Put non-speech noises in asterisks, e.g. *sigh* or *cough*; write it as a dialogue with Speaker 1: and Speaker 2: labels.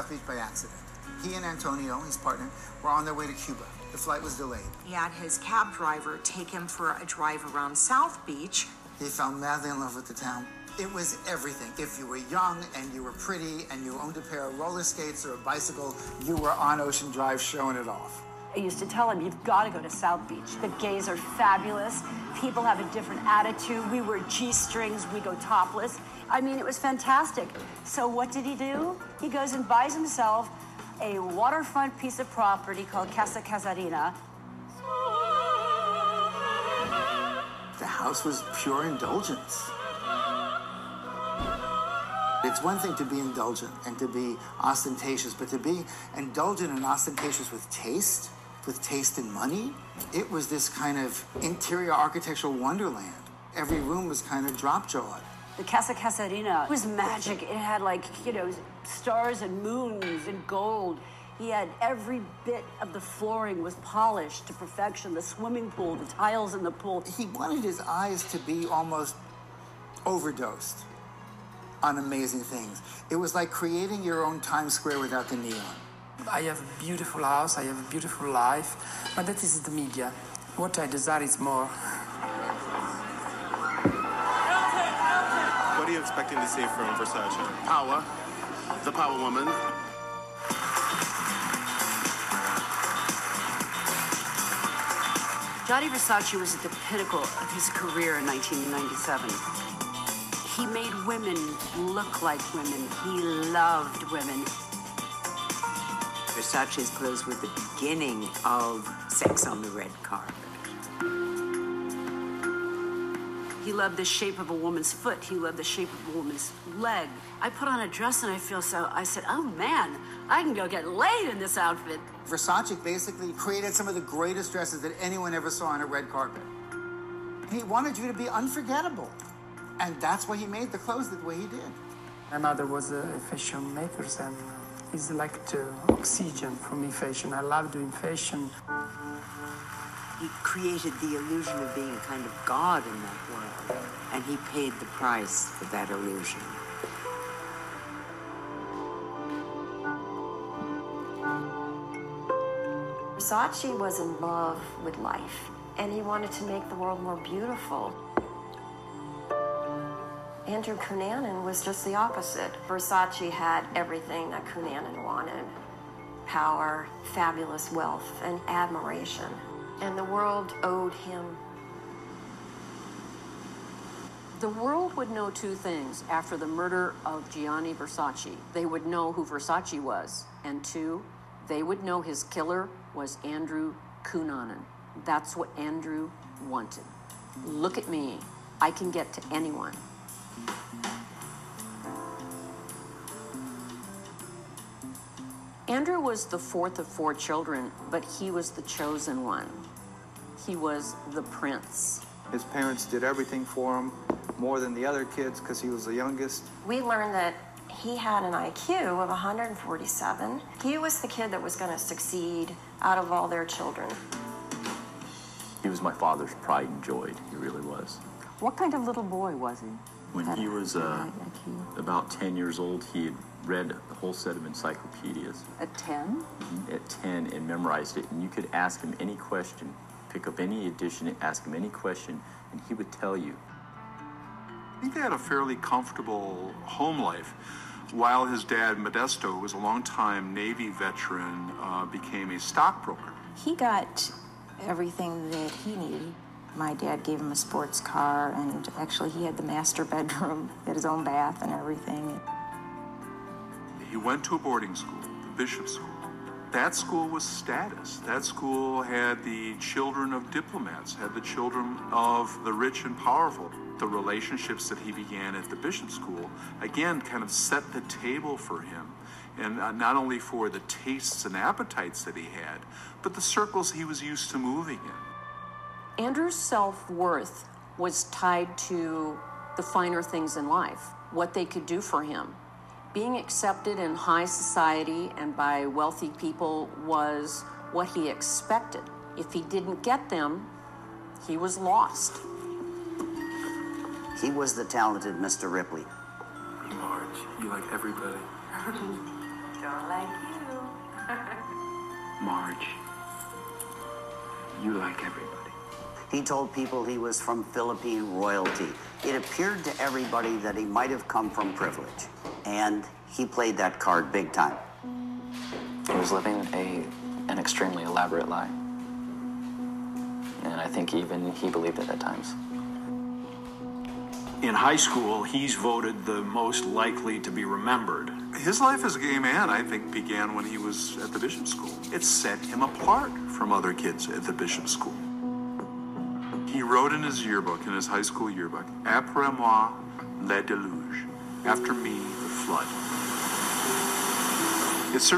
Speaker 1: South Beach by accident. He and Antonio, his partner, were on their way to Cuba. The flight was delayed.
Speaker 2: He had his cab driver take him for a drive around South Beach.
Speaker 1: He fell madly in love with the town. It was everything. If you were young and you were pretty and you owned a pair of roller skates or a bicycle, you were on Ocean Drive showing it off.
Speaker 3: I used to tell him, you've got to go to South Beach. The gays are fabulous. People have a different attitude. We wear G strings, we go topless. I mean, it was fantastic. So, what did he do? He goes and buys himself a waterfront piece of property called Casa Casuarina.
Speaker 1: The house was pure indulgence. It's one thing to be indulgent and to be ostentatious, but to be indulgent and ostentatious with taste, with taste and money, it was this kind of interior architectural wonderland. Every room was kind of drop jawed.
Speaker 3: The Casa Casuarina was magic. It had like, you know, stars and moons and gold. He had every bit of the flooring was polished to perfection. The swimming pool, the tiles in the pool.
Speaker 1: He wanted his eyes to be almost overdosed on amazing things. It was like creating your own Times Square without the neon.
Speaker 4: I have a beautiful house, I have a beautiful life, but that is the media. What I desire is more.
Speaker 5: What are you expecting to see from Versace?
Speaker 6: Power, the power woman.
Speaker 3: Gianni Versace was at the pinnacle of his career in 1997. He made women look like women. He loved women.
Speaker 7: Versace's clothes were the beginning of sex on the red carpet.
Speaker 3: He loved the shape of a woman's foot. He loved the shape of a woman's leg. I put on a dress and I feel so, I said, oh man, I can go get laid in this outfit.
Speaker 1: Versace basically created some of the greatest dresses that anyone ever saw on a red carpet. He wanted you to be unforgettable. And that's why he made the clothes the way he did.
Speaker 4: My mother was a fashion maker and uh, it's like the oxygen for me, fashion. I love doing fashion.
Speaker 7: He created the illusion of being a kind of god in that world, and he paid the price for that illusion.
Speaker 8: Versace was in love with life, and he wanted to make the world more beautiful. Andrew Cunanan was just the opposite. Versace had everything that Cunanan wanted power, fabulous wealth, and admiration. And the world owed him.
Speaker 9: The world would know two things after the murder of Gianni Versace. They would know who Versace was, and two, they would know his killer was Andrew Cunanan. That's what Andrew wanted. Look at me. I can get to anyone. Andrew was the fourth of four children, but he was the chosen one. He was the prince.
Speaker 10: His parents did everything for him, more than the other kids because he was the youngest.
Speaker 8: We learned that he had an IQ of 147. He was the kid that was going to succeed out of all their children.
Speaker 11: He was my father's pride and joy. He really was.
Speaker 9: What kind of little boy was he?
Speaker 11: When he was uh, about 10 years old, he had read the whole set of encyclopedias.
Speaker 9: At 10?
Speaker 11: At 10 and memorized it. And you could ask him any question, pick up any edition, ask him any question, and he would tell you.
Speaker 12: I think they had a fairly comfortable home life. While his dad, Modesto, was a longtime Navy veteran, uh, became a stockbroker.
Speaker 13: He got everything that he needed. My dad gave him a sports car, and actually, he had the master bedroom, *laughs* he had his own bath and everything.
Speaker 12: He went to a boarding school, the Bishop School. That school was status. That school had the children of diplomats, had the children of the rich and powerful. The relationships that he began at the Bishop School, again, kind of set the table for him. And uh, not only for the tastes and appetites that he had, but the circles he was used to moving in.
Speaker 9: Andrew's self worth was tied to the finer things in life, what they could do for him. Being accepted in high society and by wealthy people was what he expected. If he didn't get them, he was lost.
Speaker 14: He was the talented Mr. Ripley.
Speaker 5: Marge, you like everybody. *laughs* Don't like you. *laughs*
Speaker 14: Marge, you like everybody.
Speaker 15: He told people he was from Philippine royalty. It appeared to everybody that he might have come from privilege. And he played that card big time.
Speaker 16: He was living a, an extremely elaborate lie. And I think even he believed it at times.
Speaker 17: In high school, he's voted the most likely to be remembered.
Speaker 12: His life as a gay man, I think, began when he was at the bishop school. It set him apart from other kids at the bishop school. He wrote in his yearbook, in his high school yearbook, Après moi, le déluge. After me, the flood. It's